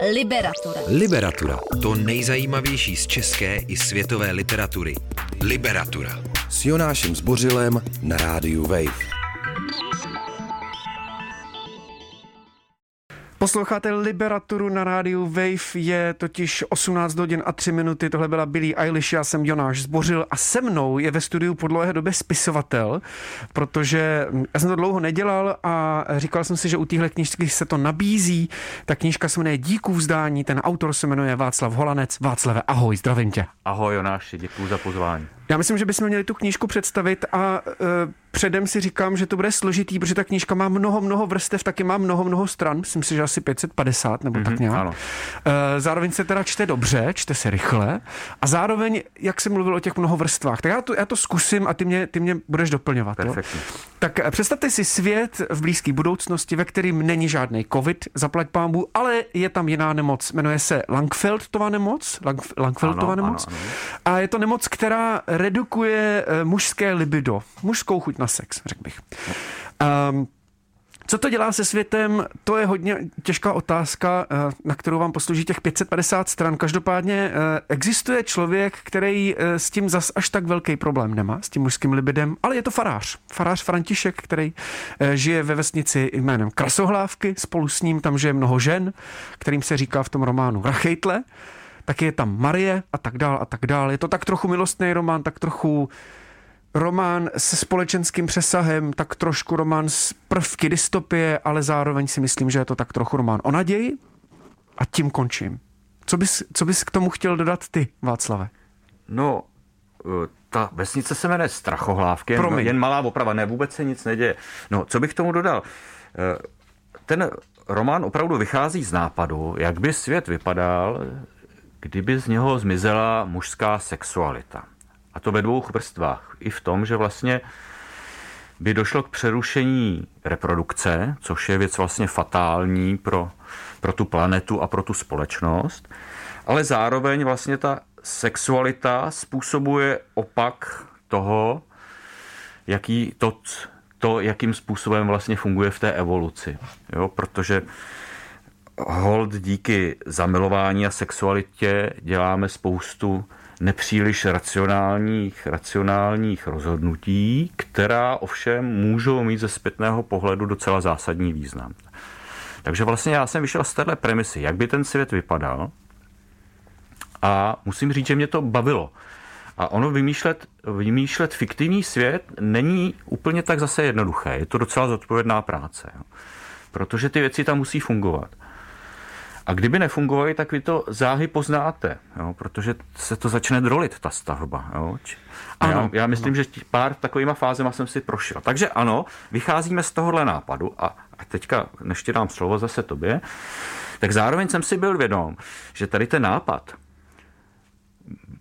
Liberatura. Liberatura. To nejzajímavější z české i světové literatury. Liberatura. S Jonášem Zbořilem na rádiu Wave. Posloucháte Liberaturu na rádiu Wave, je totiž 18 hodin a 3 minuty, tohle byla Billy Eilish, já jsem Jonáš Zbořil a se mnou je ve studiu po dlouhé době spisovatel, protože já jsem to dlouho nedělal a říkal jsem si, že u téhle knižky se to nabízí. Ta knížka se jmenuje Díků vzdání, ten autor se jmenuje Václav Holanec. Václave, ahoj, zdravím tě. Ahoj Jonáši, děkuji za pozvání. Já myslím, že bychom měli tu knížku představit a e, předem si říkám, že to bude složitý, protože ta knížka má mnoho, mnoho vrstev, taky má mnoho, mnoho stran, myslím si, že asi 550 nebo mm-hmm, tak nějak. Ano. E, zároveň se teda čte dobře, čte se rychle a zároveň, jak jsem mluvil o těch mnoho vrstvách, tak já to, já to zkusím a ty mě, ty mě budeš doplňovat. Jo? Tak e, představte si svět v blízké budoucnosti, ve kterým není žádný covid, zaplať pámbu, ale je tam jiná nemoc, jmenuje se Langfeldtová nemoc, Lang, Langfeldtová ano, nemoc ano, ano. a je to nemoc, která redukuje eh, mužské libido, mužskou chuť na sex, řekl bych. Um, co to dělá se světem, to je hodně těžká otázka, eh, na kterou vám poslouží těch 550 stran. Každopádně eh, existuje člověk, který s tím zas až tak velký problém nemá, s tím mužským libidem, ale je to farář. Farář František, který žije ve vesnici jménem Krasohlávky, spolu s ním tam žije mnoho žen, kterým se říká v tom románu Rachejtle taky je tam Marie a tak dál a tak dál. Je to tak trochu milostný román, tak trochu román se společenským přesahem, tak trošku román z prvky dystopie, ale zároveň si myslím, že je to tak trochu román o naději a tím končím. Co bys, co bys k tomu chtěl dodat ty, Václave? No, eh, ta vesnice se jmenuje Strachohlávky, jen, jen malá oprava, ne, vůbec se nic neděje. No, co bych k tomu dodal? Eh, ten román opravdu vychází z nápadu, jak by svět vypadal, kdyby z něho zmizela mužská sexualita. A to ve dvou vrstvách. I v tom, že vlastně by došlo k přerušení reprodukce, což je věc vlastně fatální pro, pro tu planetu a pro tu společnost, ale zároveň vlastně ta sexualita způsobuje opak toho, jaký to, to, jakým způsobem vlastně funguje v té evoluci. Jo? Protože hold díky zamilování a sexualitě děláme spoustu nepříliš racionálních, racionálních rozhodnutí, která ovšem můžou mít ze zpětného pohledu docela zásadní význam. Takže vlastně já jsem vyšel z téhle premisy, jak by ten svět vypadal a musím říct, že mě to bavilo. A ono vymýšlet, vymýšlet fiktivní svět není úplně tak zase jednoduché. Je to docela zodpovědná práce. Jo. Protože ty věci tam musí fungovat. A kdyby nefungovaly, tak vy to záhy poznáte, jo, protože se to začne drolit, ta stavba. Jo. A ano, já, já myslím, ano. že pár takovýma fázema jsem si prošel. Takže ano, vycházíme z tohohle nápadu a, a teďka, než ti dám slovo zase tobě, tak zároveň jsem si byl vědom, že tady ten nápad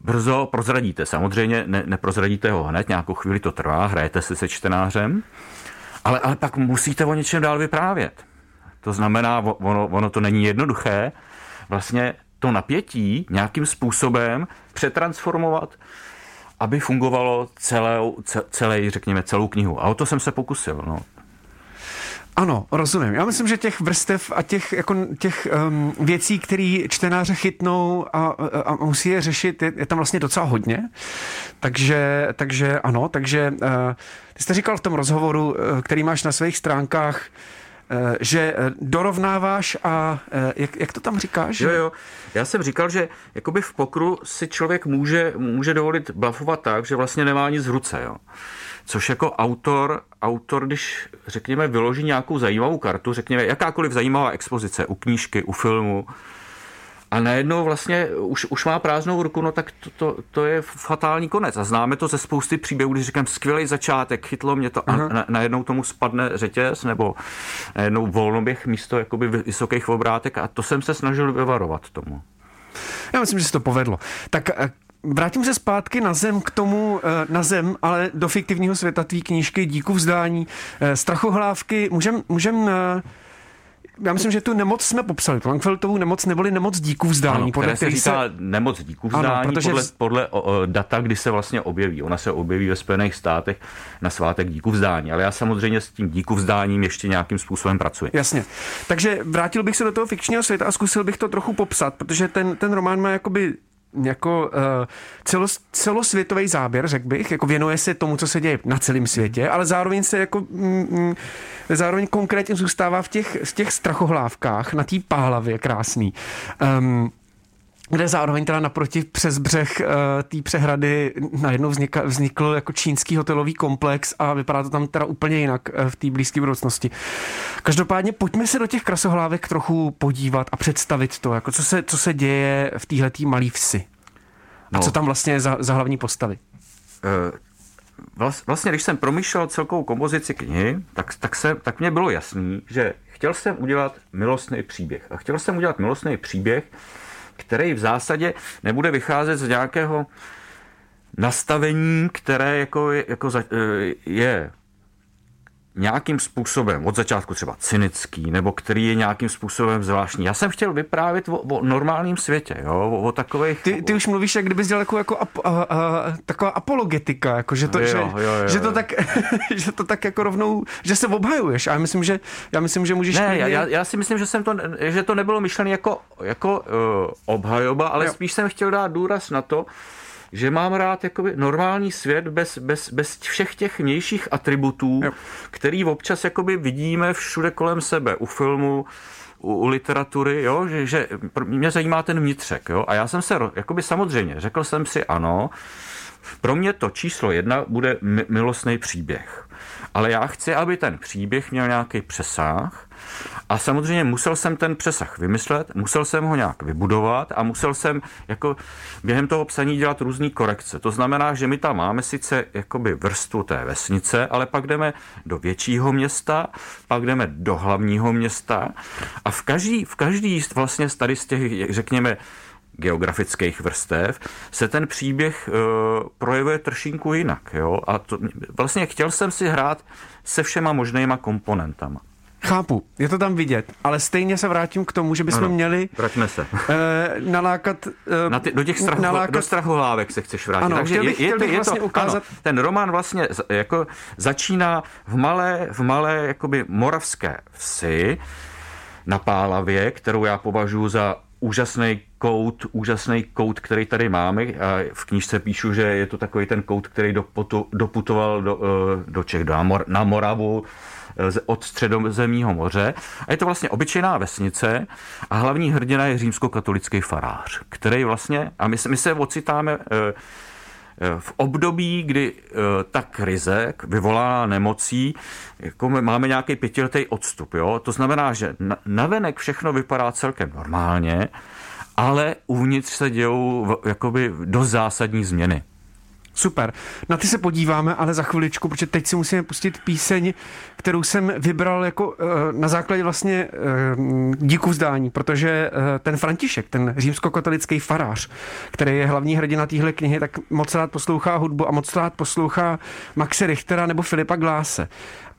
brzo prozradíte. Samozřejmě ne, neprozradíte ho hned, nějakou chvíli to trvá, hrajete si se čtenářem, ale, ale pak musíte o něčem dál vyprávět. To znamená, ono, ono to není jednoduché, vlastně to napětí nějakým způsobem přetransformovat, aby fungovalo celou, celé, řekněme, celou knihu. A o to jsem se pokusil. No. Ano, rozumím. Já myslím, že těch vrstev a těch, jako, těch um, věcí, které čtenáře chytnou a, a, a musí je řešit, je, je tam vlastně docela hodně. Takže, takže ano, takže uh, ty jste říkal v tom rozhovoru, uh, který máš na svých stránkách, Eh, že eh, dorovnáváš a eh, jak, jak to tam říkáš? Jo, jo. Já jsem říkal, že jakoby v pokru si člověk může, může dovolit blafovat tak, že vlastně nemá nic v ruce. Jo. Což jako autor, autor, když řekněme vyloží nějakou zajímavou kartu, řekněme jakákoliv zajímavá expozice u knížky, u filmu, a najednou vlastně už, už má prázdnou ruku, no tak to, to, to je fatální konec. A známe to ze spousty příběhů, když říkám skvělý začátek, chytlo mě to a na, najednou tomu spadne řetěz nebo najednou volnoběh místo jakoby vysokých obrátek a to jsem se snažil vyvarovat tomu. Já myslím, že se to povedlo. Tak eh, Vrátím se zpátky na zem k tomu, eh, na zem, ale do fiktivního světa tvý knížky Díku vzdání, eh, strachohlávky. Můžem, můžem já myslím, že tu nemoc jsme popsali. Tu Langfeltovou nemoc neboli nemoc díků vzdání. Ano, podle se říká se... nemoc díků vzdání ano, protože... podle, podle o, o, data, kdy se vlastně objeví. Ona se objeví ve Spojených státech na svátek díků vzdání. Ale já samozřejmě s tím díků vzdáním ještě nějakým způsobem pracuji. Jasně. Takže vrátil bych se do toho fikčního světa a zkusil bych to trochu popsat, protože ten, ten román má jakoby jako uh, celos, celosvětový záběr, řekl bych, jako věnuje se tomu, co se děje na celém světě, ale zároveň se jako mm, mm, zároveň konkrétně zůstává v těch, v těch strachohlávkách na té pálavě krásný. Um, kde zároveň teda naproti přes břeh uh, té přehrady najednou vznikl, vznikl jako čínský hotelový komplex a vypadá to tam teda úplně jinak uh, v té blízké budoucnosti. Každopádně pojďme se do těch krasohlávek trochu podívat a představit to, jako co se, co se děje v téhletý malý vsi. A no. co tam vlastně je za, za hlavní postavy? Uh, vlastně, když jsem promýšlel celkovou kompozici knihy, tak, tak, se, tak mě bylo jasný, že chtěl jsem udělat milostný příběh. A chtěl jsem udělat milostný příběh, který v zásadě nebude vycházet z nějakého nastavení, které jako jako za, je nějakým způsobem, od začátku třeba cynický, nebo který je nějakým způsobem zvláštní. Já jsem chtěl vyprávět o, o normálním světě, jo, o, o takových... Ty, ty už mluvíš, jak kdybys dělal jako, jako ap, a, a, taková apologetika, jako že to, jo, že, jo, jo, že to tak, že to tak jako rovnou, že se obhajuješ. A já myslím, že, já myslím, že můžeš... Ne, klidně... já, já, si myslím, že, jsem to, že to nebylo myšlené jako, jako uh, obhajoba, ale jo. spíš jsem chtěl dát důraz na to, že mám rád jakoby normální svět bez, bez, bez všech těch vnějších atributů, jo. který občas jakoby vidíme všude kolem sebe, u filmu, u, u literatury, jo, že, že mě zajímá ten vnitřek, jo, a já jsem se, jakoby samozřejmě, řekl jsem si ano, pro mě to číslo jedna bude milostný příběh. Ale já chci, aby ten příběh měl nějaký přesah a samozřejmě musel jsem ten přesah vymyslet, musel jsem ho nějak vybudovat a musel jsem jako během toho psaní dělat různé korekce. To znamená, že my tam máme sice jakoby vrstvu té vesnice, ale pak jdeme do většího města, pak jdeme do hlavního města a v každý, v každý vlastně tady z těch, řekněme, geografických vrstev, se ten příběh e, projevuje trošinku jinak. Jo? A to, vlastně chtěl jsem si hrát se všema možnýma komponentama. Chápu, je to tam vidět, ale stejně se vrátím k tomu, že bychom ano, měli vraťme se. E, nalákat... E, Na ty, do těch strachu, nalákat... do strachohlávek se chceš vrátit. Ano, Takže bych, je, je, to, je vlastně to, ukázat... ano, ten román vlastně jako začíná v malé, v malé jakoby moravské vsi na Pálavě, kterou já považuji za úžasný kout, úžasný kout, který tady máme. A v knížce píšu, že je to takový ten kout, který doputu, doputoval do, eh, do Čech, do, na Moravu, eh, od středozemního moře. A je to vlastně obyčejná vesnice a hlavní hrdina je římskokatolický farář, který vlastně, a my, my se ocitáme eh, v období, kdy ta krize vyvolá nemocí, jako máme nějaký pětiletý odstup. Jo? To znamená, že navenek všechno vypadá celkem normálně, ale uvnitř se dějou jakoby dost zásadní změny. Super. Na ty se podíváme, ale za chviličku, protože teď si musíme pustit píseň, kterou jsem vybral jako eh, na základě vlastně eh, díku vzdání, protože eh, ten František, ten římskokatolický farář, který je hlavní hrdina téhle knihy, tak moc rád poslouchá hudbu a moc rád poslouchá Maxe Richtera nebo Filipa Gláse.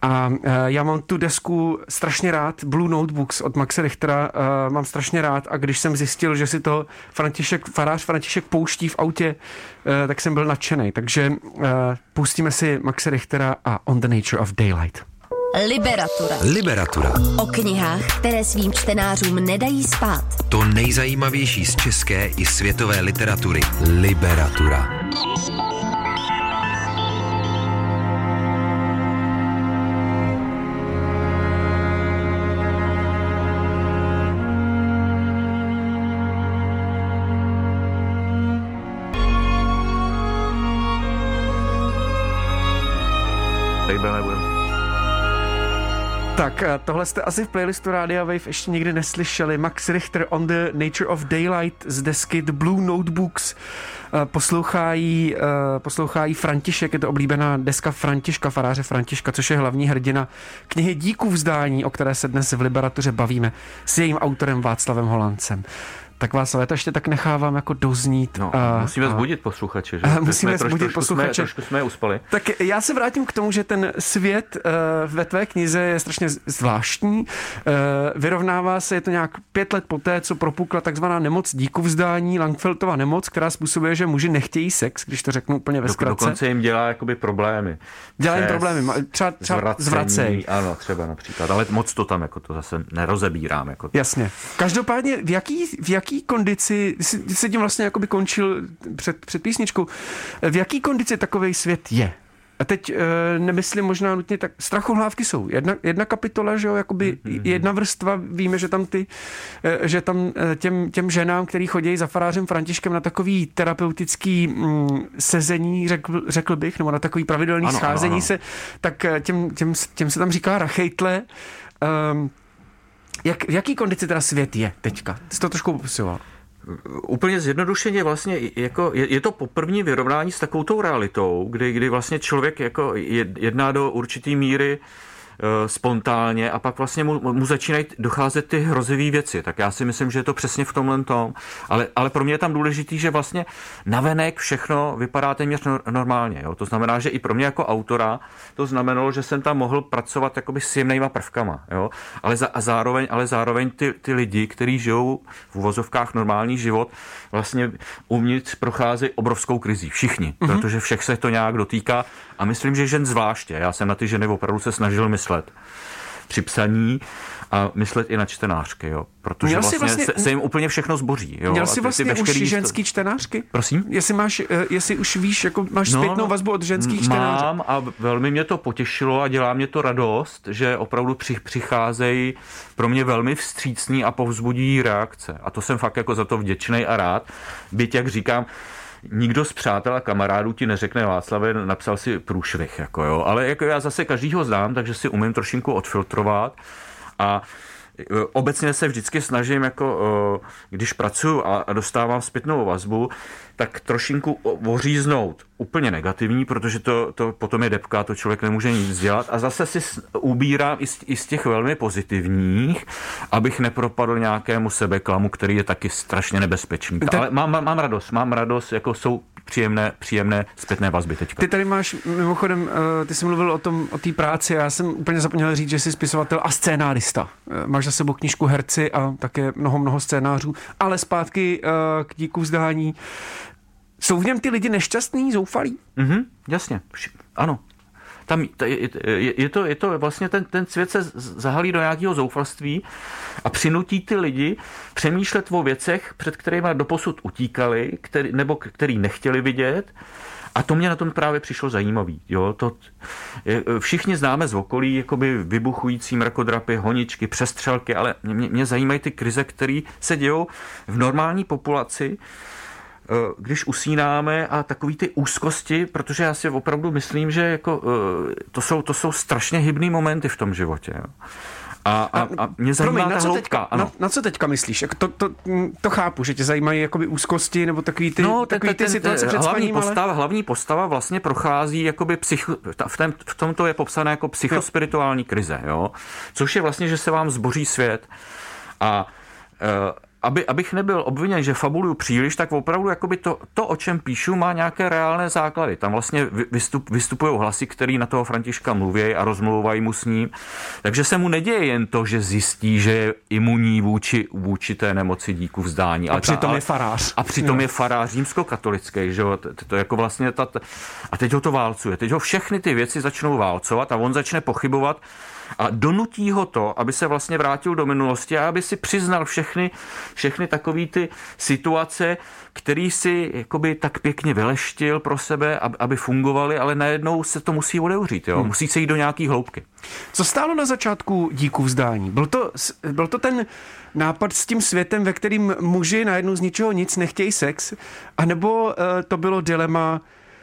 A uh, já mám tu desku strašně rád, Blue Notebooks od Maxe Richtera, uh, mám strašně rád a když jsem zjistil, že si to František, farář František pouští v autě, uh, tak jsem byl nadšený. Takže uh, pustíme si Maxe Richtera a On the Nature of Daylight. Liberatura. Liberatura. O knihách, které svým čtenářům nedají spát. To nejzajímavější z české i světové literatury. Liberatura. Tak eh, tohle jste asi v playlistu Rádia Wave ještě nikdy neslyšeli. Max Richter on the Nature of Daylight z desky The Blue Notebooks. Eh, poslouchají, eh, poslouchají František, je to oblíbená deska Františka, faráře Františka, což je hlavní hrdina knihy Díků vzdání, o které se dnes v Liberatuře bavíme s jejím autorem Václavem Holancem. Tak vás ale ještě tak nechávám jako doznít. No, a, musíme zbudit posluchače, že? Musíme jsme zbudit posluchače. Jsme, trošku jsme je uspali. Tak já se vrátím k tomu, že ten svět uh, ve tvé knize je strašně zvláštní. Uh, vyrovnává se, je to nějak pět let poté, co propukla takzvaná nemoc díku vzdání, Langfeltova nemoc, která způsobuje, že muži nechtějí sex, když to řeknu úplně ve zkratce. Dokonce jim dělá jakoby problémy. Dělá jim problémy, třeba, třeba zvracej. Ano, třeba například, ale moc to tam jako to zase nerozebírám. Jako to. Jasně. Každopádně v jaký, v jaký kondici, jsi, jsi tím vlastně jakoby končil před, před písničkou, v jaký kondici takový svět je? A teď e, nemyslím možná nutně tak, strachohlávky jsou jedna, jedna kapitola, že jo, jakoby mm-hmm. jedna vrstva, víme, že tam ty, e, že tam e, těm, těm ženám, který chodí za farářem Františkem na takový terapeutický mm, sezení, řekl, řekl bych, nebo na takový pravidelný ano, scházení ano, ano. se, tak těm, těm, těm se tam říká rachejtle. Um, jak, v jaký kondici teda svět je teďka? Jsi to trošku popisoval. Úplně zjednodušeně vlastně jako je, je to poprvní vyrovnání s takovou realitou, kdy, kdy vlastně člověk jako jedná do určitý míry Eh, spontánně a pak vlastně mu, mu začínají docházet ty hrozivé věci. Tak já si myslím, že je to přesně v tomhle tom. Ale, ale pro mě je tam důležitý, že vlastně navenek všechno vypadá téměř normálně. Jo? To znamená, že i pro mě jako autora to znamenalo, že jsem tam mohl pracovat jakoby s jemnýma prvkama. Jo? Ale, za, a zároveň, ale zároveň ty, ty lidi, kteří žijou v uvozovkách normální život, vlastně uvnitř procházejí obrovskou krizí. Všichni, mm-hmm. protože všech se to nějak dotýká a myslím, že žen zvláště. Já jsem na ty ženy opravdu se snažil myslet při psaní a myslet i na čtenářky, jo. Protože měl vlastně, vlastně se, se, jim úplně všechno zboří. Jo. Měl jsi vlastně ty, ty už ženský čtenářky? Prosím? Jestli, máš, eh, jestli už víš, jako máš no, zpětnou no, vazbu od ženských čtenářů? Mám a velmi mě to potěšilo a dělá mě to radost, že opravdu při, přicházejí pro mě velmi vstřícný a povzbudí reakce. A to jsem fakt jako za to vděčný a rád. Byť, jak říkám, nikdo z přátel a kamarádů ti neřekne Václavě, napsal si průšvih, jako jo. Ale jako já zase každýho znám, takže si umím trošinku odfiltrovat a Obecně se vždycky snažím, jako, e, když pracuji a dostávám zpětnou vazbu, tak trošinku oříznout úplně negativní, protože to, to potom je depka, to člověk nemůže nic dělat. A zase si ubírám i z, i z těch velmi pozitivních, abych nepropadl nějakému sebeklamu, který je taky strašně nebezpečný. Tak... Ale mám, mám radost, mám radost, jako jsou příjemné, příjemné zpětné vazby teď. Ty tady máš, mimochodem, eh, ty jsi mluvil o tom, o té práci, já jsem úplně zapomněl říct, že jsi spisovatel a scénárista. Eh, máš za sebou knížku Herci a také mnoho, mnoho scénářů, ale zpátky eh, k díku vzdání. Jsou v něm ty lidi nešťastní, zoufalí? Mhm, jasně, ano. Tam je, to, je to vlastně ten, ten svět se zahalí do nějakého zoufalství a přinutí ty lidi přemýšlet o věcech, před kterými doposud utíkali, který, nebo který nechtěli vidět. A to mě na tom právě přišlo zajímavý. Jo? To, všichni známe z okolí jakoby vybuchující mrakodrapy, honičky, přestřelky, ale mě, mě zajímají ty krize, které se dějou v normální populaci, když usínáme a takový ty úzkosti, protože já si opravdu myslím, že jako, eh, to, jsou, to jsou strašně hybný momenty v tom životě. A, a, a mě zajímá Promiň, na co, teďka, ano. Na, na co teďka myslíš? To, to, to chápu, že tě zajímají jakoby úzkosti nebo takový ty, no, takový ten, ty ten, situace před hlavní spaním, postava, ale... hlavní postava vlastně prochází jakoby psycho, v, tém, v tomto je popsané jako psychospirituální krize, jo? což je vlastně, že se vám zboří svět a eh, aby, abych nebyl obviněn, že fabuluju příliš, tak opravdu jakoby to, to, o čem píšu, má nějaké reálné základy. Tam vlastně vystup, vystupují hlasy, který na toho Františka mluví a rozmluvají mu s ním. Takže se mu neděje jen to, že zjistí, že je imunní vůči, vůči té nemoci díku vzdání. A přitom ta, je farář. A přitom je farář římskokatolický, že jo? To, to jako vlastně ta, a teď ho to válcuje. Teď ho všechny ty věci začnou válcovat a on začne pochybovat, a donutí ho to, aby se vlastně vrátil do minulosti a aby si přiznal všechny, všechny takové ty situace, který si jakoby tak pěkně vyleštil pro sebe, aby fungovaly, ale najednou se to musí odevřít. Jo? Hmm. Musí se jít do nějaký hloubky. Co stálo na začátku díku vzdání? Byl to, byl to ten nápad s tím světem, ve kterým muži najednou z ničeho nic nechtějí sex, anebo uh, to bylo dilema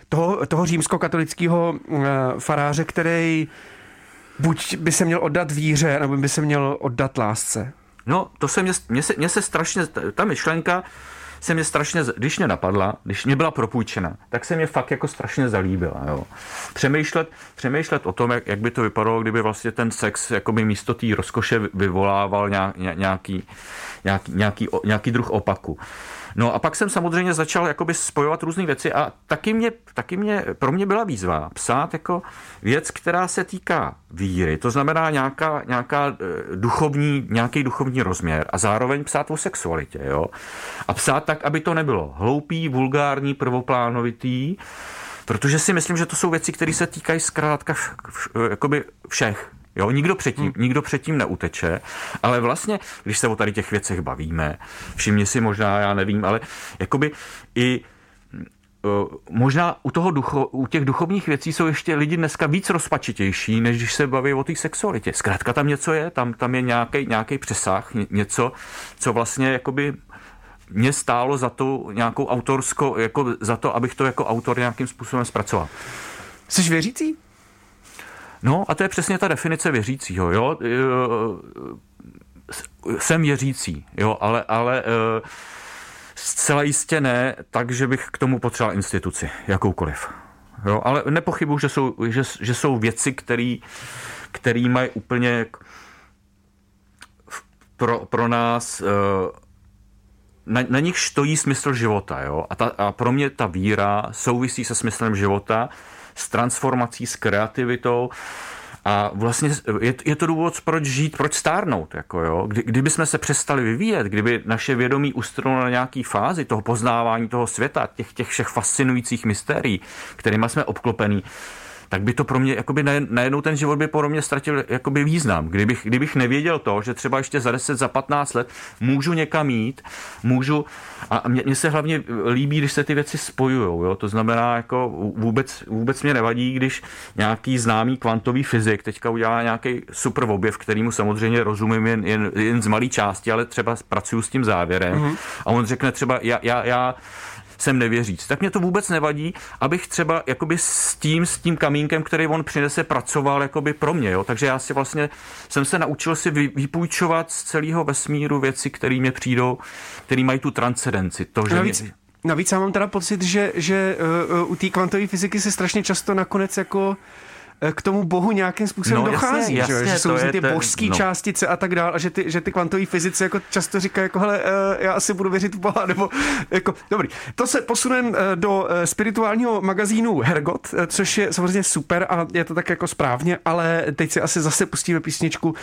toho, toho římskokatolického uh, faráře, který buď by se měl oddat víře, nebo by se měl oddat lásce. No, to se mě, mě, se, mě se strašně, ta myšlenka se mě strašně, když mě napadla, když mě byla propůjčena, tak se mě fakt jako strašně zalíbila. Jo. Přemýšlet, přemýšlet o tom, jak, jak by to vypadalo, kdyby vlastně ten sex jakoby místo té rozkoše vyvolával nějaký, nějaký, nějaký, nějaký, nějaký druh opaku. No a pak jsem samozřejmě začal jakoby spojovat různé věci a taky mě, taky mě, pro mě byla výzva psát jako věc, která se týká víry, to znamená nějaká, nějaká eh, duchovní, nějaký duchovní rozměr a zároveň psát o sexualitě, jo. A psát tak, aby to nebylo hloupý, vulgární, prvoplánovitý, protože si myslím, že to jsou věci, které se týkají zkrátka jakoby všech, Jo, nikdo předtím, hmm. nikdo předtím neuteče, ale vlastně, když se o tady těch věcech bavíme, všimně si možná, já nevím, ale jakoby i uh, možná u, toho ducho, u těch duchovních věcí jsou ještě lidi dneska víc rozpačitější, než když se baví o té sexualitě. Zkrátka tam něco je, tam, tam je nějaký, nějaký přesah, něco, co vlastně jakoby mě stálo za to nějakou autorsko, jako za to, abych to jako autor nějakým způsobem zpracoval. Jsi věřící? No a to je přesně ta definice věřícího. Jo? Jsem věřící, jo? ale, ale eh, zcela jistě ne, takže bych k tomu potřeboval instituci, jakoukoliv. Jo? Ale nepochybuji, že jsou, že, že jsou věci, které mají úplně pro, pro nás na, na nich stojí smysl života. Jo? A, ta, a pro mě ta víra souvisí se smyslem života s transformací, s kreativitou. A vlastně je, je to důvod, proč žít, proč stárnout. Jako jo. Kdy, kdyby jsme se přestali vyvíjet, kdyby naše vědomí ustrnulo na nějaký fázi toho poznávání toho světa, těch, těch všech fascinujících mystérií, kterými jsme obklopení, tak by to pro mě, jakoby najednou ten život by pro mě ztratil jakoby význam. Kdybych, kdybych nevěděl to, že třeba ještě za 10, za 15 let můžu někam jít, můžu, a mně, mně se hlavně líbí, když se ty věci spojují. To znamená, jako vůbec, vůbec mě nevadí, když nějaký známý kvantový fyzik teďka udělá nějaký super objev, kterýmu samozřejmě rozumím jen, jen, jen z malé části, ale třeba pracuju s tím závěrem. Mm-hmm. A on řekne třeba, já, já, já jsem nevěříc. Tak mě to vůbec nevadí, abych třeba jakoby s tím, s tím kamínkem, který on přinese, pracoval jakoby pro mě. Jo? Takže já si vlastně jsem se naučil si vypůjčovat z celého vesmíru věci, které mě přijdou, které mají tu transcendenci. To, že navíc, mě... navíc já mám teda pocit, že, že uh, u té kvantové fyziky se strašně často nakonec jako k tomu bohu nějakým způsobem no, dochází, jasně, jasně, že, že jsou ty ten, božské no. částice a tak dále a že ty, že ty kvantové fyzici jako často říkají, jako hele, eh, já asi budu věřit v boha, nebo jako, dobrý. To se posuneme eh, do eh, spirituálního magazínu Hergot, což je samozřejmě super a je to tak jako správně, ale teď si asi zase pustíme písničku,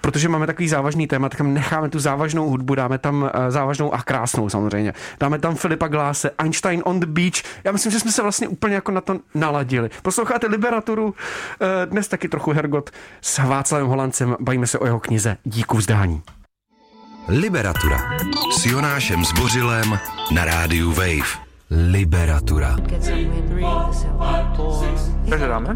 protože máme takový závažný téma, tak necháme tu závažnou hudbu, dáme tam závažnou a krásnou samozřejmě. Dáme tam Filipa Gláse, Einstein on the Beach. Já myslím, že jsme se vlastně úplně jako na to naladili. Posloucháte Liberaturu, Eh, dnes taky trochu Hergot s Václavem Holancem. Bavíme se o jeho knize Díku vzdání. Liberatura s Jonášem Zbořilem na rádiu Wave. Liberatura. Takže dáme.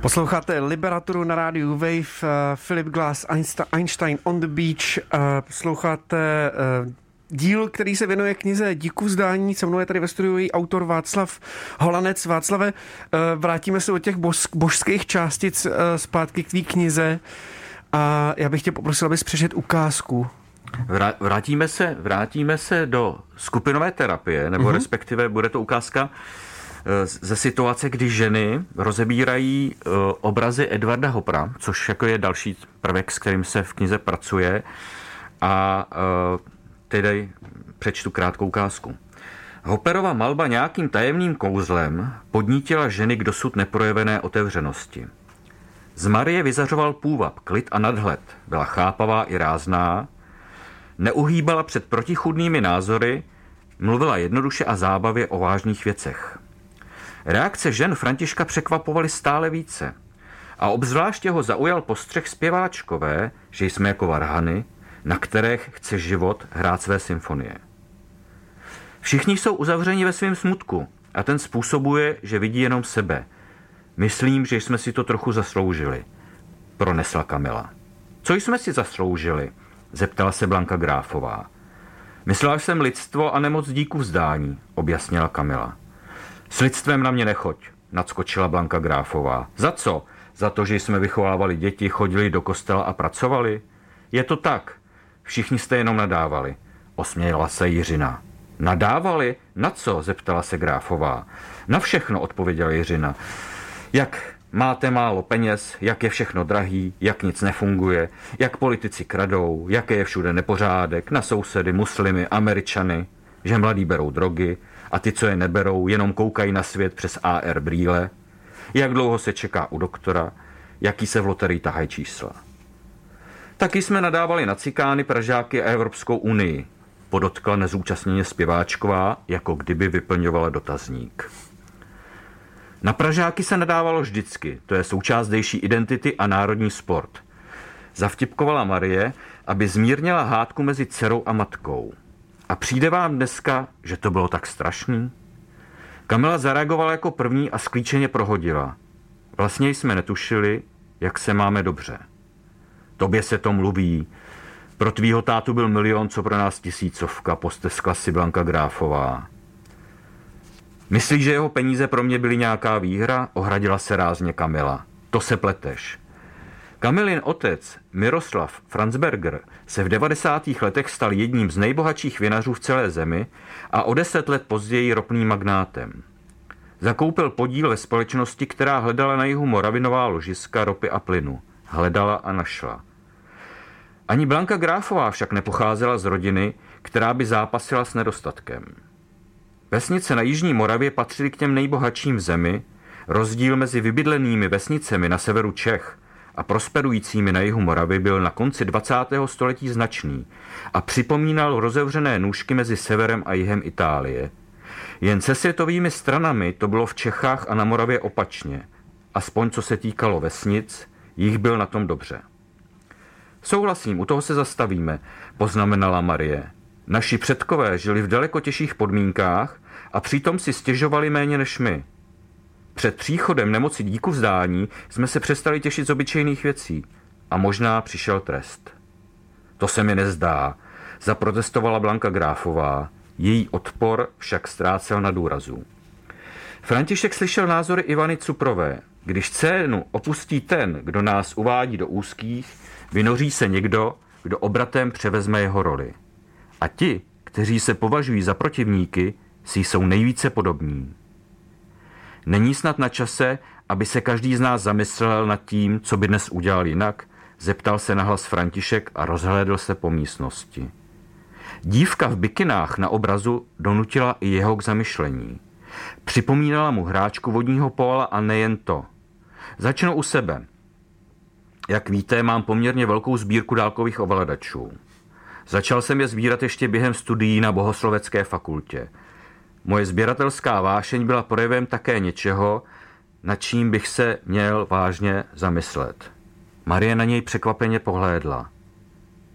Posloucháte Liberaturu na rádiu Wave, uh, Philip Glass, Einstein on the Beach. Uh, posloucháte uh, díl, který se věnuje knize Díku vzdání. Se mnou je tady ve studiu její autor Václav Holanec. Václave, eh, vrátíme se od těch božských částic eh, zpátky k té knize a já bych tě poprosil, abys přešet ukázku. Vrátíme se, vrátíme se do skupinové terapie, nebo uh-huh. respektive bude to ukázka eh, ze situace, kdy ženy rozebírají obrazy Edvarda Hopra, což jako je další prvek, s kterým se v knize pracuje. A tedy přečtu krátkou ukázku. Hopperova malba nějakým tajemným kouzlem podnítila ženy k dosud neprojevené otevřenosti. Z Marie vyzařoval půvab, klid a nadhled. Byla chápavá i rázná, neuhýbala před protichudnými názory, mluvila jednoduše a zábavě o vážných věcech. Reakce žen Františka překvapovaly stále více. A obzvláště ho zaujal postřeh zpěváčkové, že jsme jako varhany, na kterých chce život hrát své symfonie. Všichni jsou uzavřeni ve svém smutku a ten způsobuje, že vidí jenom sebe. Myslím, že jsme si to trochu zasloužili, pronesla Kamila. Co jsme si zasloužili? zeptala se Blanka Gráfová. Myslela jsem lidstvo a nemoc díku vzdání, objasnila Kamila. S lidstvem na mě nechoď, nadskočila Blanka Gráfová. Za co? Za to, že jsme vychovávali děti, chodili do kostela a pracovali? Je to tak, Všichni jste jenom nadávali. osmějela se Jiřina. Nadávali? Na co? zeptala se Gráfová. Na všechno, odpověděla Jiřina. Jak máte málo peněz, jak je všechno drahý, jak nic nefunguje, jak politici kradou, jaké je všude nepořádek, na sousedy, muslimy, američany, že mladí berou drogy a ty, co je neberou, jenom koukají na svět přes AR brýle, jak dlouho se čeká u doktora, jaký se v loterii tahají čísla. Taky jsme nadávali na cikány, Pražáky a Evropskou unii, podotkla nezúčastněně zpěváčková, jako kdyby vyplňovala dotazník. Na Pražáky se nadávalo vždycky, to je součást dejší identity a národní sport. Zavtipkovala Marie, aby zmírnila hádku mezi dcerou a matkou. A přijde vám dneska, že to bylo tak strašný? Kamila zareagovala jako první a sklíčeně prohodila. Vlastně jsme netušili, jak se máme dobře. Tobě se to mluví. Pro tvýho tátu byl milion, co pro nás tisícovka, posteskla si Blanka Gráfová. Myslíš, že jeho peníze pro mě byly nějaká výhra? Ohradila se rázně Kamila. To se pleteš. Kamilin otec Miroslav Franzberger se v 90. letech stal jedním z nejbohatších vinařů v celé zemi a o deset let později ropným magnátem. Zakoupil podíl ve společnosti, která hledala na jihu Moravinová ložiska ropy a plynu. Hledala a našla. Ani Blanka Gráfová však nepocházela z rodiny, která by zápasila s nedostatkem. Vesnice na Jižní Moravě patřily k těm nejbohatším v zemi, rozdíl mezi vybydlenými vesnicemi na severu Čech a prosperujícími na jihu Moravy byl na konci 20. století značný a připomínal rozevřené nůžky mezi severem a jihem Itálie. Jen se světovými stranami to bylo v Čechách a na Moravě opačně, aspoň co se týkalo vesnic, jich byl na tom dobře. Souhlasím, u toho se zastavíme, poznamenala Marie. Naši předkové žili v daleko těžších podmínkách a přitom si stěžovali méně než my. Před příchodem nemoci díku vzdání jsme se přestali těšit z obyčejných věcí a možná přišel trest. To se mi nezdá, zaprotestovala Blanka Gráfová, její odpor však ztrácel na důrazu. František slyšel názory Ivany Cuprové. Když cénu opustí ten, kdo nás uvádí do úzkých, vynoří se někdo, kdo obratem převezme jeho roli. A ti, kteří se považují za protivníky, si jsou nejvíce podobní. Není snad na čase, aby se každý z nás zamyslel nad tím, co by dnes udělal jinak? Zeptal se nahlas František a rozhlédl se po místnosti. Dívka v bikinách na obrazu donutila i jeho k zamyšlení. Připomínala mu hráčku vodního póla a nejen to. Začnu u sebe. Jak víte, mám poměrně velkou sbírku dálkových ovladačů. Začal jsem je sbírat ještě během studií na bohoslovecké fakultě. Moje sběratelská vášeň byla projevem také něčeho, nad čím bych se měl vážně zamyslet. Marie na něj překvapeně pohlédla.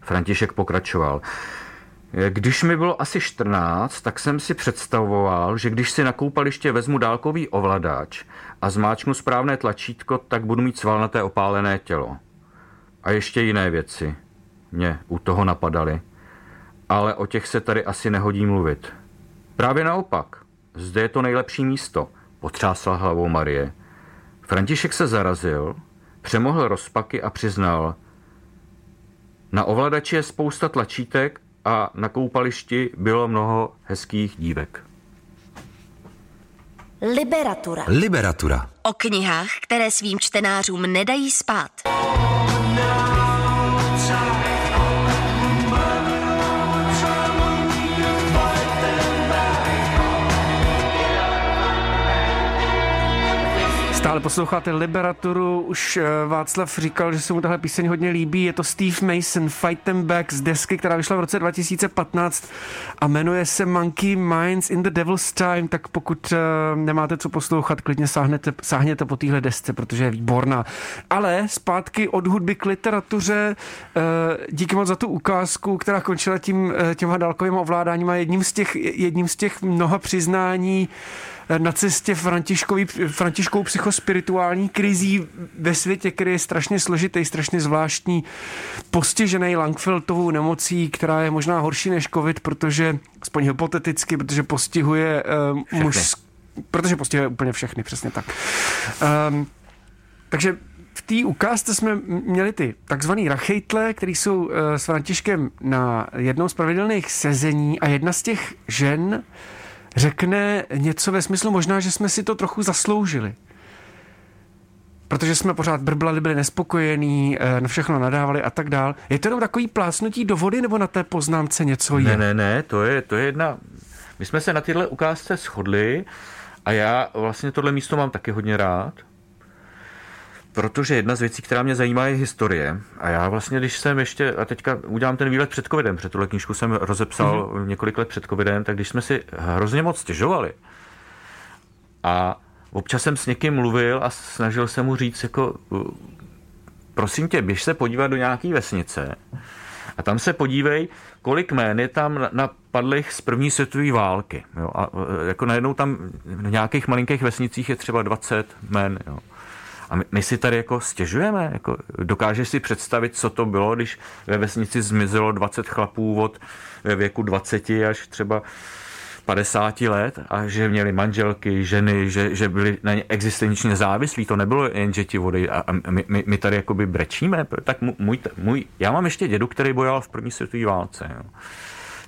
František pokračoval. Když mi bylo asi 14, tak jsem si představoval, že když si na koupaliště vezmu dálkový ovladač a zmáčknu správné tlačítko, tak budu mít svalnaté opálené tělo. A ještě jiné věci mě u toho napadaly. Ale o těch se tady asi nehodí mluvit. Právě naopak, zde je to nejlepší místo, potřásla hlavou Marie. František se zarazil, přemohl rozpaky a přiznal, na ovladači je spousta tlačítek a na koupališti bylo mnoho hezkých dívek. Liberatura. Liberatura. O knihách, které svým čtenářům nedají spát. Stále posloucháte Liberaturu, už eh, Václav říkal, že se mu tahle píseň hodně líbí. Je to Steve Mason, Fight Them Back z desky, která vyšla v roce 2015 a jmenuje se Monkey Minds in the Devil's Time, tak pokud uh, nemáte co poslouchat, klidně sáhnete, sáhněte po téhle desce, protože je výborná. Ale zpátky od hudby k literatuře, uh, díky moc za tu ukázku, která končila tím, těma dálkovým ovládáním a jedním z těch, jedním z těch mnoha přiznání, na cestě františkou psychospirituální krizí ve světě, který je strašně složitý, strašně zvláštní, postižený Langfeltovou nemocí, která je možná horší než covid, protože, aspoň hypoteticky, protože postihuje uh, muž, protože postihuje úplně všechny, přesně tak. Um, takže v té ukázce jsme měli ty takzvaný rachejtle, který jsou s Františkem na jednom z pravidelných sezení a jedna z těch žen řekne něco ve smyslu možná, že jsme si to trochu zasloužili protože jsme pořád brblali, byli nespokojení, eh, na všechno nadávali a tak dál. Je to jenom takový plásnutí do vody, nebo na té poznámce něco je? Ne, ne, ne, to je, to je jedna... My jsme se na tyhle ukázce shodli a já vlastně tohle místo mám taky hodně rád, protože jedna z věcí, která mě zajímá, je historie. A já vlastně, když jsem ještě, a teďka udělám ten výlet před covidem, před tuhle knížku jsem rozepsal mm-hmm. několik let před covidem, tak když jsme si hrozně moc stěžovali a občas jsem s někým mluvil a snažil se mu říct, jako, prosím tě, běž se podívat do nějaké vesnice a tam se podívej, kolik jmén je tam napadlých z první světové války. Jo? A jako najednou tam v nějakých malinkých vesnicích je třeba 20 jmén. Jo? A my, my si tady jako stěžujeme. Jako, dokážeš si představit, co to bylo, když ve vesnici zmizelo 20 chlapů od ve věku 20 až třeba 50 let a že měli manželky, ženy, že, že byli na ně existenčně závislí. To nebylo jen, že ti vody a, my, my, my, tady jakoby brečíme. Tak můj, můj, já mám ještě dědu, který bojoval v první světové válce. Jo.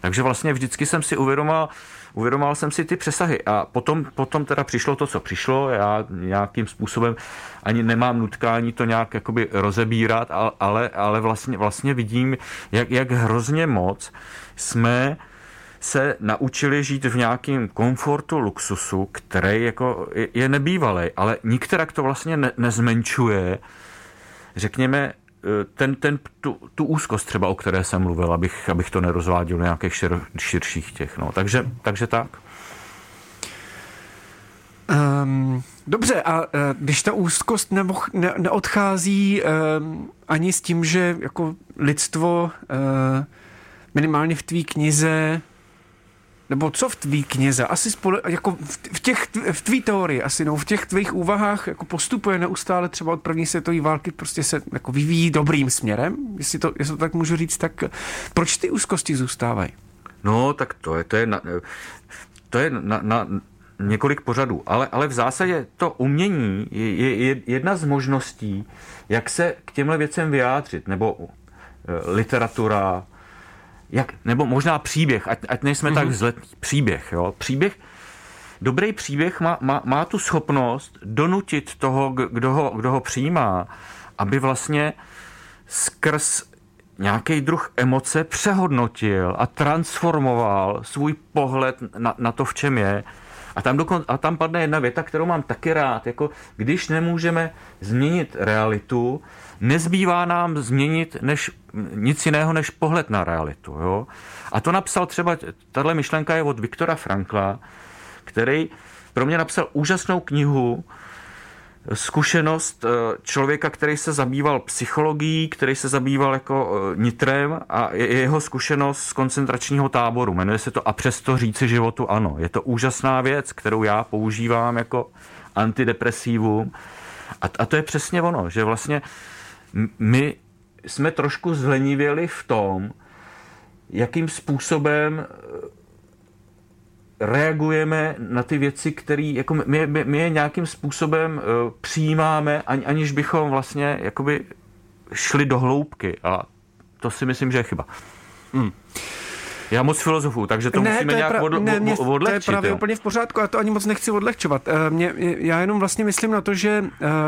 Takže vlastně vždycky jsem si uvědomoval, uvědomoval jsem si ty přesahy a potom, potom teda přišlo to, co přišlo, já nějakým způsobem ani nemám nutkání to nějak jakoby rozebírat, ale, ale vlastně, vlastně vidím, jak, jak hrozně moc jsme se naučili žít v nějakém komfortu, luxusu, který jako je nebývalý, ale nikterak to vlastně ne, nezmenšuje, řekněme, ten, ten, tu, tu úzkost třeba, o které jsem mluvil, abych, abych to nerozváděl do nějakých šir, širších těch. No. Takže, takže tak. Um, dobře, a uh, když ta úzkost nebo, ne, neodchází um, ani s tím, že jako lidstvo uh, minimálně v tvý knize nebo co v tvý knize, asi spole, jako v, těch, v tvý teorii asi, no, v těch tvých úvahách jako postupuje neustále třeba od první světové války, prostě se jako vyvíjí dobrým směrem, jestli to, jestli to tak můžu říct, tak proč ty úzkosti zůstávají? No, tak to je, to je, na, to je na, na několik pořadů, ale, ale v zásadě to umění je, je, je jedna z možností, jak se k těmhle věcem vyjádřit, nebo uh, literatura, jak, nebo možná příběh, ať, ať nejsme mm-hmm. tak mhm. vzletní, příběh, jo, příběh, dobrý příběh má, má, má tu schopnost donutit toho, kdo ho, kdo ho přijímá, aby vlastně skrz nějaký druh emoce přehodnotil a transformoval svůj pohled na, na to, v čem je. A tam, dokon, a tam padne jedna věta, kterou mám taky rád, jako když nemůžeme změnit realitu, nezbývá nám změnit než, nic jiného než pohled na realitu. Jo? A to napsal třeba, tahle myšlenka je od Viktora Frankla, který pro mě napsal úžasnou knihu, zkušenost eh, člověka, který se zabýval psychologií, který se zabýval jako eh, nitrem a jeho zkušenost z koncentračního táboru. Jmenuje se to A přesto říci životu ano. Je to úžasná věc, kterou já používám jako antidepresívum. A, a to je přesně ono, že vlastně my jsme trošku zlenivěli v tom, jakým způsobem eh, reagujeme na ty věci, které jako my, my, my je nějakým způsobem uh, přijímáme, ani, aniž bychom vlastně jakoby šli do hloubky. A to si myslím, že je chyba. Hmm. Já moc filozofu, takže to ne, musíme to nějak pra- od, ne, mě, odlehčit. To je právě jo. úplně v pořádku, a to ani moc nechci odlehčovat. Eh, mě, já jenom vlastně myslím na to, že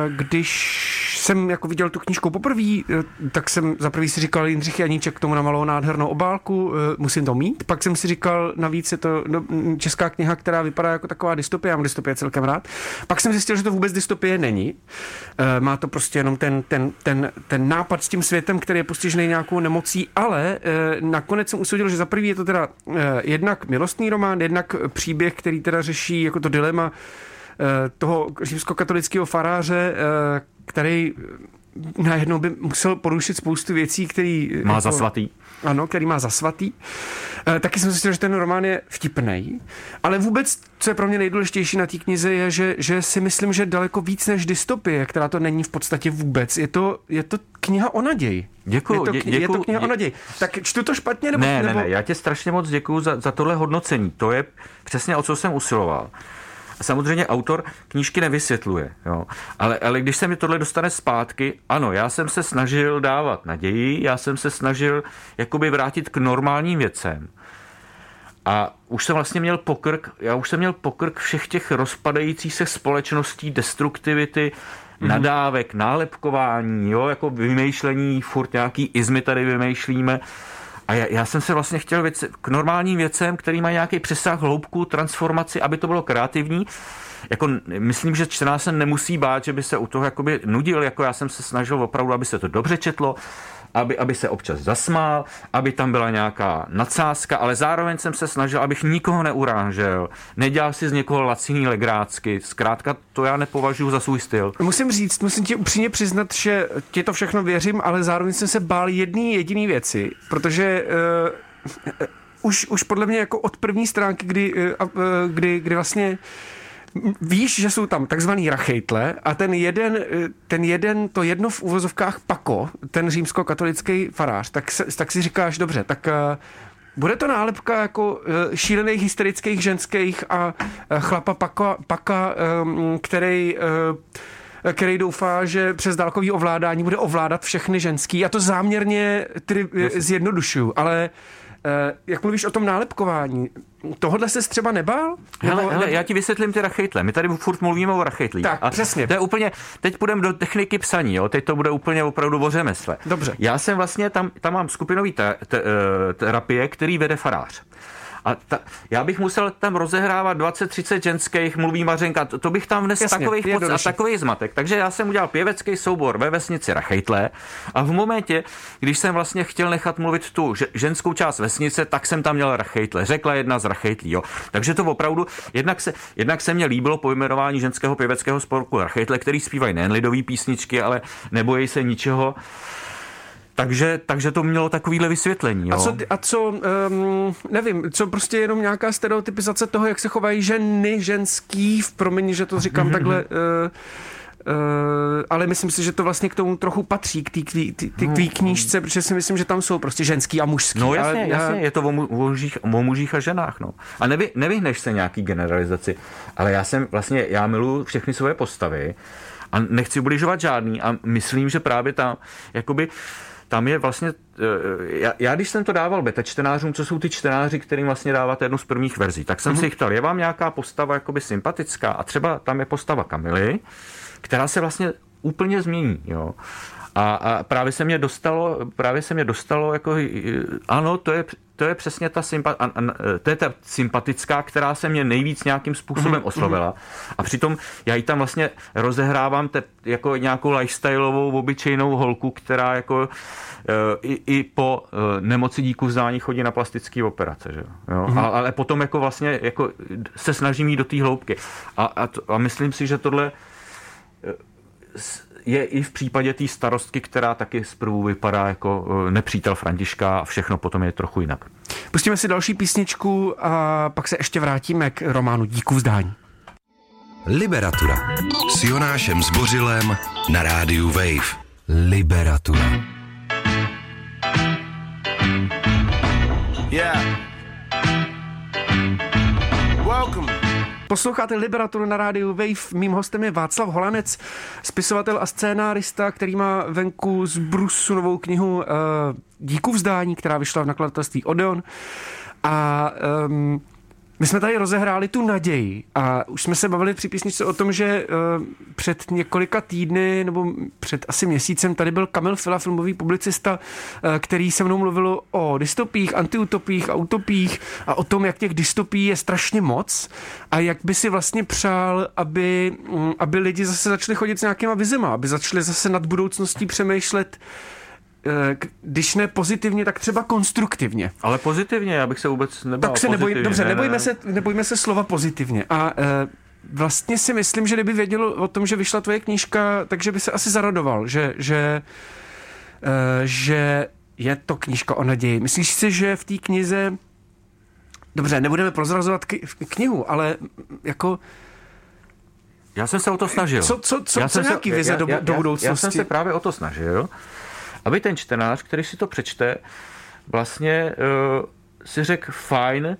když jsem jako viděl tu knížku poprvé, eh, tak jsem za prvý si říkal, Jindřich Janíček k tomu namalou nádhernou obálku, eh, musím to mít. Pak jsem si říkal, navíc je to no, česká kniha, která vypadá jako taková dystopie, já mám dystopie celkem rád. Pak jsem zjistil, že to vůbec dystopie není. Eh, má to prostě jenom ten, ten, ten, ten nápad s tím světem, který je postižený nějakou nemocí, ale nakonec jsem usoudil, že za prvý je to teda jednak milostný román, jednak příběh, který teda řeší jako to dilema toho římskokatolického faráře, který najednou by musel porušit spoustu věcí, který... Má jako, za svatý. Ano, který má za svatý. E, taky jsem si že ten román je vtipný, ale vůbec, co je pro mě nejdůležitější na té knize, je, že, že si myslím, že daleko víc než dystopie, která to není v podstatě vůbec. Je to, je to kniha o naději. Děkuji. Je to, děkuju, je to kniha dě... o naději. Tak čtu to špatně? Nebo, ne, nebo... ne, ne, já tě strašně moc děkuju za, za tohle hodnocení. To je přesně o co jsem usiloval. Samozřejmě autor knížky nevysvětluje, jo. Ale, ale když se mi tohle dostane zpátky, ano, já jsem se snažil dávat naději, já jsem se snažil jakoby vrátit k normálním věcem. A už jsem vlastně měl pokrk, já už jsem měl pokrk všech těch rozpadajících se společností, destruktivity, mm-hmm. nadávek, nálepkování, jo, jako vymýšlení, furt nějaký izmy tady vymýšlíme. A já, já jsem se vlastně chtěl věc, k normálním věcem, který mají nějaký přesah, hloubku, transformaci, aby to bylo kreativní. Jako, myslím, že čtenář se nemusí bát, že by se u toho jakoby nudil, jako já jsem se snažil opravdu, aby se to dobře četlo, aby, aby se občas zasmál, aby tam byla nějaká nadsázka, ale zároveň jsem se snažil, abych nikoho neurážel, nedělal si z někoho laciný legrácky. Zkrátka to já nepovažuji za svůj styl. Musím říct, musím ti upřímně přiznat, že ti to všechno věřím, ale zároveň jsem se bál jedný jediný věci, protože uh, už, už podle mě jako od první stránky, kdy, uh, kdy, kdy vlastně víš, že jsou tam takzvaný rachejtle a ten jeden, ten jeden, to jedno v uvozovkách pako, ten římskokatolický farář, tak, tak si říkáš, dobře, tak uh, bude to nálepka jako uh, šílených hysterických ženských a uh, chlapa paka, paka um, který uh, který doufá, že přes dálkový ovládání bude ovládat všechny ženský. Já to záměrně tedy zjednodušuju, ale Eh, jak mluvíš o tom nálepkování, tohle se třeba nebál? Hele, nebo, hele, já ti vysvětlím ty rachejtle. My tady furt mluvíme o rachejtlích. Tak, a přesně. To je úplně, teď půjdeme do techniky psaní, jo? teď to bude úplně opravdu o řemesle. Dobře. Já jsem vlastně, tam, tam mám skupinový te, te, eh, terapie, který vede farář. A ta, já bych musel tam rozehrávat 20-30 ženských, mluví Mařenka, to, to bych tam vnes Jasně, takových poc a takový zmatek. Takže já jsem udělal pěvecký soubor ve vesnici Rachejtle a v momentě, když jsem vlastně chtěl nechat mluvit tu ženskou část vesnice, tak jsem tam měl Rachejtle. Řekla jedna z Rachejtlí. Jo. Takže to opravdu, jednak se, jednak se mě líbilo pojmenování ženského pěveckého spolku Rachejtle, který zpívají nejen lidové písničky, ale nebojí se ničeho. Takže, takže to mělo takovýhle vysvětlení. Jo? A co, a co um, nevím, co prostě jenom nějaká stereotypizace toho, jak se chovají ženy, ženský, v promění, že to říkám takhle, uh, Uh, ale myslím si, že to vlastně k tomu trochu patří, k té no. knížce, protože si myslím, že tam jsou prostě ženský a mužský. No jasně, ale, jasně, je to o, mužích, o mužích a ženách. No. A nevy, nevyhneš se nějaký generalizaci, ale já jsem vlastně, já miluji všechny svoje postavy a nechci ubližovat žádný a myslím, že právě tam, jakoby, uh, tam je vlastně, eh, já, já když jsem to dával beta čtenářům, co jsou ty čtenáři, kterým vlastně dáváte jednu z prvních verzí, tak jsem mm-hmm. si chtěl, je vám nějaká postava jakoby sympatická a třeba tam je postava Kamily, která se vlastně úplně změní, jo. A, a právě se mě dostalo, právě se mě dostalo jako, ano, to je, to je přesně ta, sympa, to je ta sympatická, která se mě nejvíc nějakým způsobem mm-hmm. oslovila. A přitom já ji tam vlastně rozehrávám te, jako nějakou lifestyleovou, obyčejnou holku, která jako e, i, i po e, nemoci díku vzdání chodí na plastické operace. Že? Jo? Mm-hmm. A, ale potom jako vlastně jako se snažím jít do té hloubky. A, a, to, a myslím si, že tohle e, je i v případě té starostky, která taky zprvu vypadá jako eh, nepřítel Františka a všechno potom je trochu jinak. Pustíme si další písničku a pak se ještě vrátíme k románu Díku vzdání. Liberatura s Jonášem Zbořilem na rádiu Wave. Liberatura. Posloucháte Liberaturu na rádiu Wave. Mým hostem je Václav Holanec, spisovatel a scénárista, který má venku z Brusu novou knihu uh, Díku vzdání, která vyšla v nakladatelství Odeon. A um, my jsme tady rozehráli tu naději a už jsme se bavili při písničce o tom, že uh, před několika týdny nebo před asi měsícem tady byl Kamil Fila, filmový publicista, uh, který se mnou mluvil o dystopích, antiutopích a utopích a o tom, jak těch dystopí je strašně moc a jak by si vlastně přál, aby, um, aby lidi zase začali chodit s nějakýma vizema, aby začali zase nad budoucností přemýšlet když ne pozitivně, tak třeba konstruktivně. Ale pozitivně, já bych se vůbec nebál Tak se neboj, dobře, ne, nebojme, ne. Se, nebojme se slova pozitivně. A e, vlastně si myslím, že kdyby věděl o tom, že vyšla tvoje knížka, takže by se asi zaradoval, že, že, e, že je to knížka o naději. Myslíš si, že v té knize Dobře, nebudeme prozrazovat knihu, ale jako já jsem se o to snažil. Co, co, co, já co nějaký se, vize já, do, já, do budoucnosti? Já jsem se právě o to snažil aby ten čtenář, který si to přečte, vlastně uh, si řekl, fajn,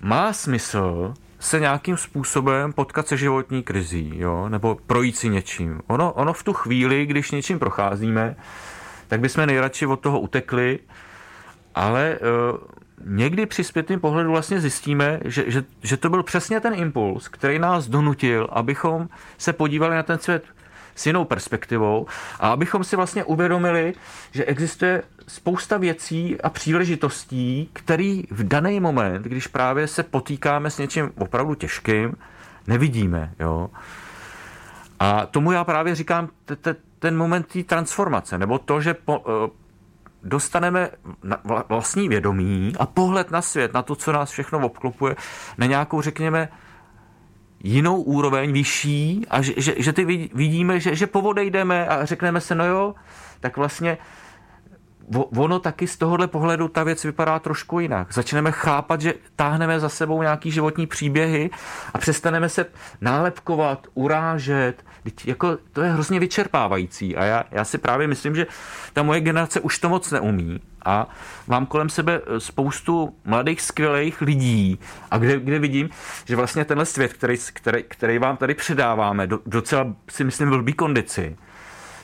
má smysl se nějakým způsobem potkat se životní krizí, jo, nebo projít si něčím. Ono, ono v tu chvíli, když něčím procházíme, tak bychom nejradši od toho utekli, ale uh, někdy při zpětném pohledu vlastně zjistíme, že, že, že to byl přesně ten impuls, který nás donutil, abychom se podívali na ten svět s jinou perspektivou a abychom si vlastně uvědomili, že existuje spousta věcí a příležitostí, který v daný moment, když právě se potýkáme s něčím opravdu těžkým, nevidíme. Jo? A tomu já právě říkám ten moment té transformace, nebo to, že po, eh, dostaneme vlastní vědomí a pohled na svět, na to, co nás všechno obklopuje, na nějakou, řekněme, jinou úroveň, vyšší a že, že, že ty vidíme, že, že povodejdeme a řekneme se, no jo, tak vlastně ono taky z tohohle pohledu ta věc vypadá trošku jinak. Začneme chápat, že táhneme za sebou nějaký životní příběhy a přestaneme se nálepkovat, urážet. Jako, to je hrozně vyčerpávající a já, já si právě myslím, že ta moje generace už to moc neumí a mám kolem sebe spoustu mladých, skvělých lidí a kde, kde vidím, že vlastně tenhle svět, který, který, který vám tady předáváme, do, docela si myslím v blbý kondici,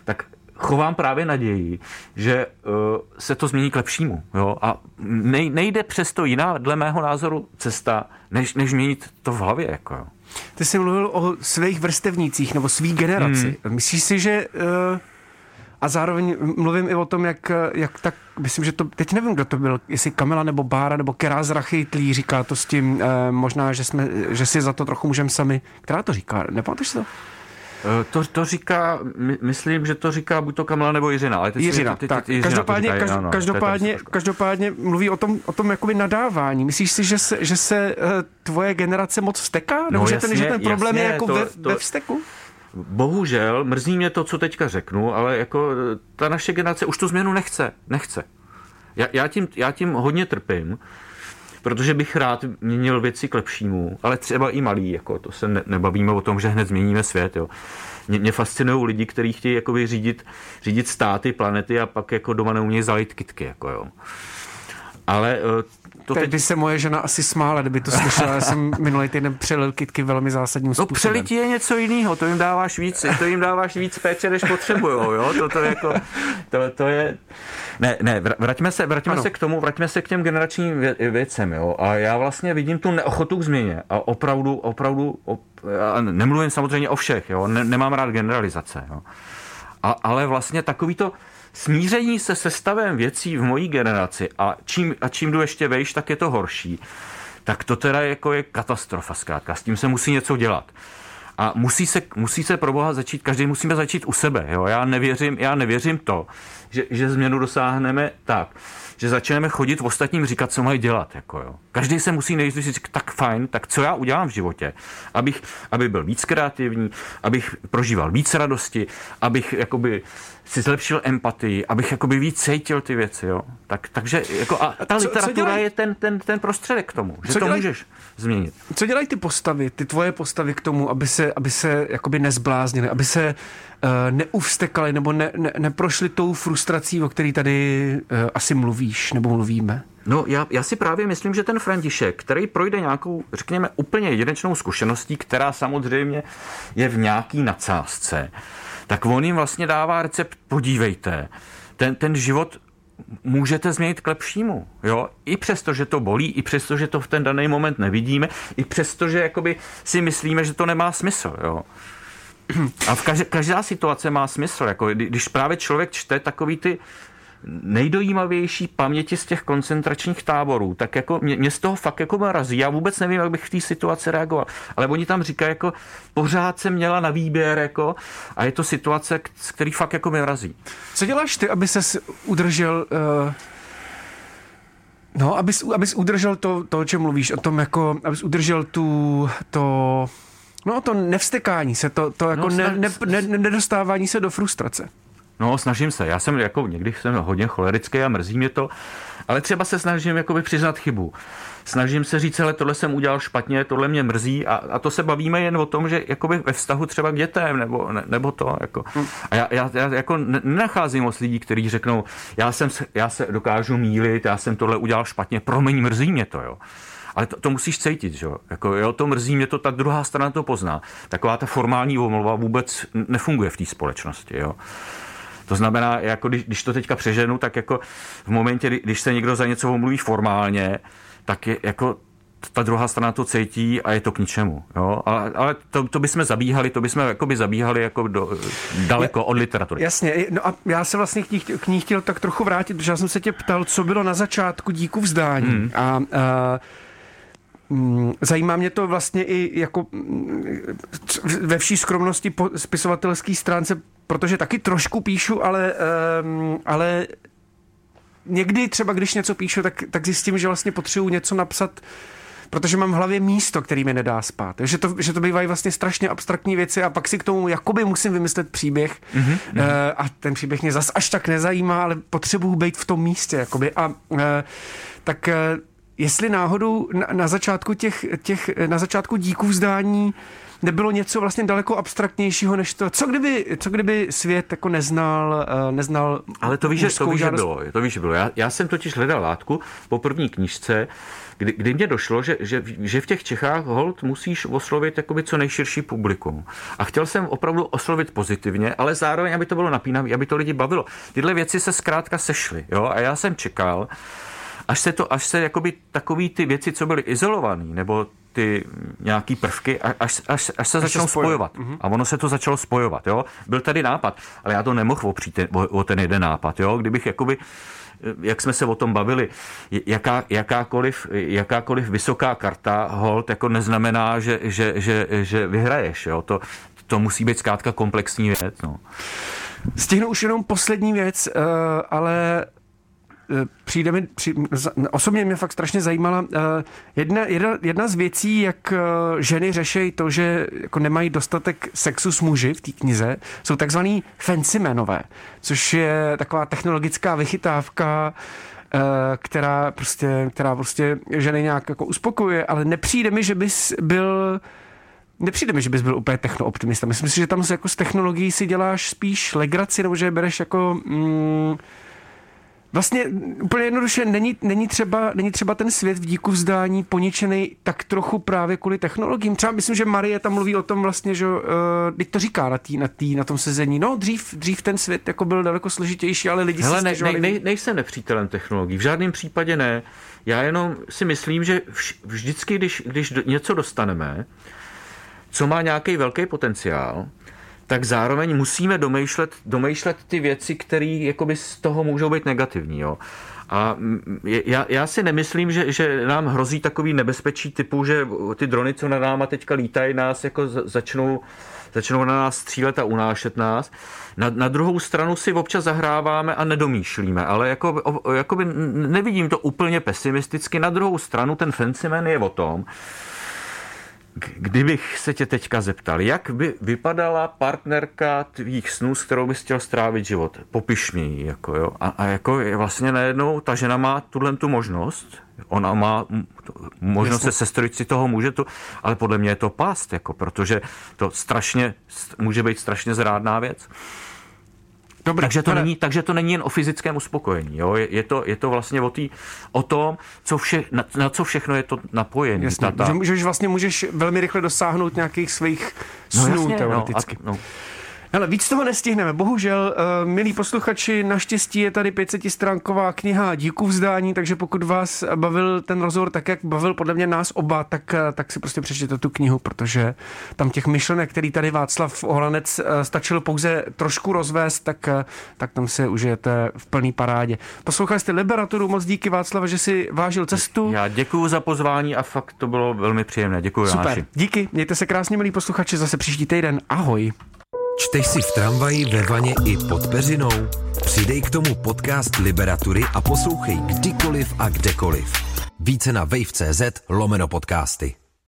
tak chovám právě naději, že uh, se to změní k lepšímu. Jo? A nej, nejde přesto jiná, dle mého názoru, cesta, než, než měnit to v hlavě. Jako, jo. Ty jsi mluvil o svých vrstevnících nebo svých generaci. Hmm. Myslíš si, že... Uh, a zároveň mluvím i o tom, jak, jak tak, myslím, že to, teď nevím, kdo to byl, jestli Kamila nebo Bára nebo Kerá z Rachytlí říká to s tím, uh, možná, že, jsme, že si za to trochu můžeme sami. Která to říká? Nepamatuješ si to? Eh, to, to říká, my, myslím, že to říká buď to Kamila nebo Jiřina. Ale teď Jiřina, teď, tak. Jiřina každopádně, říkají, ano, každopádně, každopádně mluví o tom, o tom jakoby nadávání. Myslíš si, že se, že se uh, tvoje generace moc vsteká? Nebo no, že, jasně, ten, že ten problém jasně, je jako to, ve, to, ve vsteku? Bohužel, mrzí mě to, co teďka řeknu, ale jako eh, ta naše generace už tu změnu nechce. Nechce. Já, já, tím, já tím hodně trpím, protože bych rád měnil věci k lepšímu, ale třeba i malý, jako to se ne, nebavíme o tom, že hned změníme svět, jo. Mě, mě fascinují lidi, kteří chtějí jakoby řídit, řídit státy, planety a pak jako doma neumějí zalít kitky, jako jo. Ale eh, to teď... by se moje žena asi smála, kdyby to slyšela. Já jsem minulý týden přelil kitky velmi zásadním no, způsobem. No přelití je něco jiného, to jim dáváš víc, to jim dáváš víc péče, než potřebujou, jo? To, to, jako, to, to je... Ne, ne, vraťme se, vraťme se k tomu, vraťme se k těm generačním vě, věcem, jo? A já vlastně vidím tu neochotu k změně a opravdu, opravdu, op, nemluvím samozřejmě o všech, jo? Ne, nemám rád generalizace, jo? A, ale vlastně takový to, smíření se se stavem věcí v mojí generaci a čím, a čím jdu ještě vejš, tak je to horší, tak to teda jako je katastrofa zkrátka. S tím se musí něco dělat. A musí se, musí se pro Boha začít, každý musíme začít u sebe. Jo? Já, nevěřím, já nevěřím to, že, že změnu dosáhneme tak, že začneme chodit v ostatním říkat, co mají dělat. Jako jo. Každý se musí nejdřív říct, tak fajn, tak co já udělám v životě, abych, aby byl víc kreativní, abych prožíval víc radosti, abych jakoby si zlepšil empatii, abych jakoby víc cítil ty věci, jo. Tak, takže jako a ta co, literatura co je ten, ten, ten prostředek k tomu, že co to dělaj, můžeš změnit. Co dělají ty postavy, ty tvoje postavy k tomu, aby se, aby se jakoby nezbláznili, aby se uh, neuvstekali nebo ne, ne, neprošli tou frustrací, o který tady uh, asi mluvíš nebo mluvíme? No, já, já si právě myslím, že ten František, který projde nějakou, řekněme, úplně jedinečnou zkušeností, která samozřejmě je v nějaký nadsázce, tak on jim vlastně dává recept, podívejte, ten, ten život můžete změnit k lepšímu. Jo? I přesto, že to bolí, i přesto, že to v ten daný moment nevidíme, i přesto, že jakoby si myslíme, že to nemá smysl. Jo? A v každé, každá situace má smysl. Jako, když právě člověk čte takový ty nejdojímavější paměti z těch koncentračních táborů, tak jako mě, mě z toho fakt jako razí. Já vůbec nevím, jak bych v té situaci reagoval. Ale oni tam říkají, jako pořád se měla na výběr, jako, a je to situace, z který fakt jako mě razí. Co děláš ty, aby se udržel uh... No, abys, abys udržel to, to, o čem mluvíš, o tom jako, abys udržel tu, to, no to nevstekání se, to, to jako no, ne, ne, ne, nedostávání se do frustrace. No, snažím se. Já jsem jako někdy jsem hodně cholerický a mrzí mě to, ale třeba se snažím jakoby přiznat chybu. Snažím se říct, ale tohle jsem udělal špatně, tohle mě mrzí a, a to se bavíme jen o tom, že jakoby ve vztahu třeba k dětem nebo, ne, nebo to. Jako. Hm. A já, já, já jako nenacházím moc lidí, kteří řeknou, já, jsem, já se dokážu mílit, já jsem tohle udělal špatně, promiň, mrzí mě to. Jo. Ale to, to musíš cítit, že jo? Jako, jo, to mrzí mě to, ta druhá strana to pozná. Taková ta formální omluva vůbec nefunguje v té společnosti, jo. To znamená, jako když, když to teďka přeženu, tak jako v momentě, když se někdo za něco omluví formálně, tak je jako ta druhá strana to cítí a je to k ničemu. Jo? Ale, ale to, to bychom zabíhali, to bychom jakoby zabíhali jako do, daleko od literatury. Jasně, no a já se vlastně k ní, k ní chtěl tak trochu vrátit, protože já jsem se tě ptal, co bylo na začátku díku vzdání. Hmm. A, a mm, Zajímá mě to vlastně i jako mm, ve vší skromnosti po spisovatelské stránce, protože taky trošku píšu, ale, um, ale někdy třeba, když něco píšu, tak, tak zjistím, že vlastně potřebuji něco napsat protože mám v hlavě místo, který mi nedá spát. Že to, že to bývají vlastně strašně abstraktní věci a pak si k tomu jakoby musím vymyslet příběh mm-hmm. uh, a ten příběh mě zas až tak nezajímá, ale potřebuju být v tom místě. Jakoby. A uh, tak uh, jestli náhodou na, na začátku těch, těch, na začátku díků vzdání nebylo něco vlastně daleko abstraktnějšího než to. Co kdyby, co kdyby svět jako neznal, neznal Ale to víš, že, to víš, že bylo. To víš, že bylo. Já, já jsem totiž hledal látku po první knižce, kdy, kdy mě došlo, že, že, že v těch Čechách hold musíš oslovit jakoby co nejširší publikum. A chtěl jsem opravdu oslovit pozitivně, ale zároveň, aby to bylo napínavé, aby to lidi bavilo. Tyhle věci se zkrátka sešly. Jo? A já jsem čekal, až se to, až se jakoby takový ty věci, co byly izolované, nebo ty nějaký prvky, až, až, až se až začnou se spojovat. Mm-hmm. A ono se to začalo spojovat. Jo? Byl tady nápad, ale já to nemohl opřít o, o ten jeden nápad. Jo? Kdybych jakoby jak jsme se o tom bavili, jaká, jakákoliv, jakákoliv vysoká karta hold jako neznamená, že, že, že, že vyhraješ. Jo? To, to musí být zkrátka komplexní věc. No. Stihnu už jenom poslední věc, uh, ale Eh, přijde mi, při, osobně mě fakt strašně zajímala eh, jedna, jedna, jedna z věcí, jak eh, ženy řeší to, že jako nemají dostatek sexu s muži v té knize, jsou takzvaný fancymenové, což je taková technologická vychytávka, která prostě, která prostě ženy nějak jako uspokojuje, ale nepřijde mi, že bys byl Nepřijde mi, že bys byl úplně technooptimista. Myslím si, že tam jako s technologií si děláš spíš legraci, nebo že bereš jako... Mm, Vlastně úplně jednoduše není, není, třeba, není třeba ten svět v díku vzdání poničený tak trochu právě kvůli technologiím. Třeba myslím, že Marie tam mluví o tom vlastně, že uh, to říká na, tý, na, tý, na tom sezení. No, dřív, dřív ten svět jako byl daleko složitější, ale lidi Hele, si ne, ne, ne, nejsem nepřítelem technologií, v žádném případě ne. Já jenom si myslím, že vždycky, když, když něco dostaneme, co má nějaký velký potenciál, tak zároveň musíme domýšlet, domýšlet ty věci, které z toho můžou být negativní. Jo. A já, já si nemyslím, že, že nám hrozí takový nebezpečí typu, že ty drony, co na náma teďka lítají, nás jako začnou, začnou na nás střílet a unášet nás. Na, na druhou stranu si občas zahráváme a nedomýšlíme, ale jako, jakoby nevidím to úplně pesimisticky. Na druhou stranu ten Fancyman je o tom, Kdybych se tě teďka zeptal, jak by vypadala partnerka tvých snů, s kterou bys chtěl strávit život? Popiš mi ji, jako jo. A, a jako je vlastně najednou ta žena má tuhle tu možnost, ona má možnost Jasně. se sestrojit si toho může to, ale podle mě je to past, jako, protože to strašně, může být strašně zrádná věc. Dobrý, takže, to není, takže to není jen o fyzickém uspokojení. Jo? Je, je, to, je to vlastně o, tý, o tom, co vše, na, na co všechno je to napojené. Jasně, ta, ta... Že, že vlastně můžeš velmi rychle dosáhnout nějakých svých snů no, jasně, teoreticky. No, a, no. Ale víc toho nestihneme. Bohužel, uh, milí posluchači, naštěstí je tady 500 stránková kniha Díku vzdání, takže pokud vás bavil ten rozhovor tak, jak bavil podle mě nás oba, tak, uh, tak si prostě přečtěte tu knihu, protože tam těch myšlenek, který tady Václav Ohlanec uh, stačil pouze trošku rozvést, tak, uh, tak tam se užijete v plný parádě. Poslouchali jste Liberaturu, moc díky Václava, že si vážil cestu. Já děkuji za pozvání a fakt to bylo velmi příjemné. Děkuji. Super, Jáši. díky, mějte se krásně, milí posluchači, zase příští týden. Ahoj. Čteš si v tramvaji, ve vaně i pod peřinou? Přidej k tomu podcast Liberatury a poslouchej kdykoliv a kdekoliv. Více na wave.cz lomeno podcasty.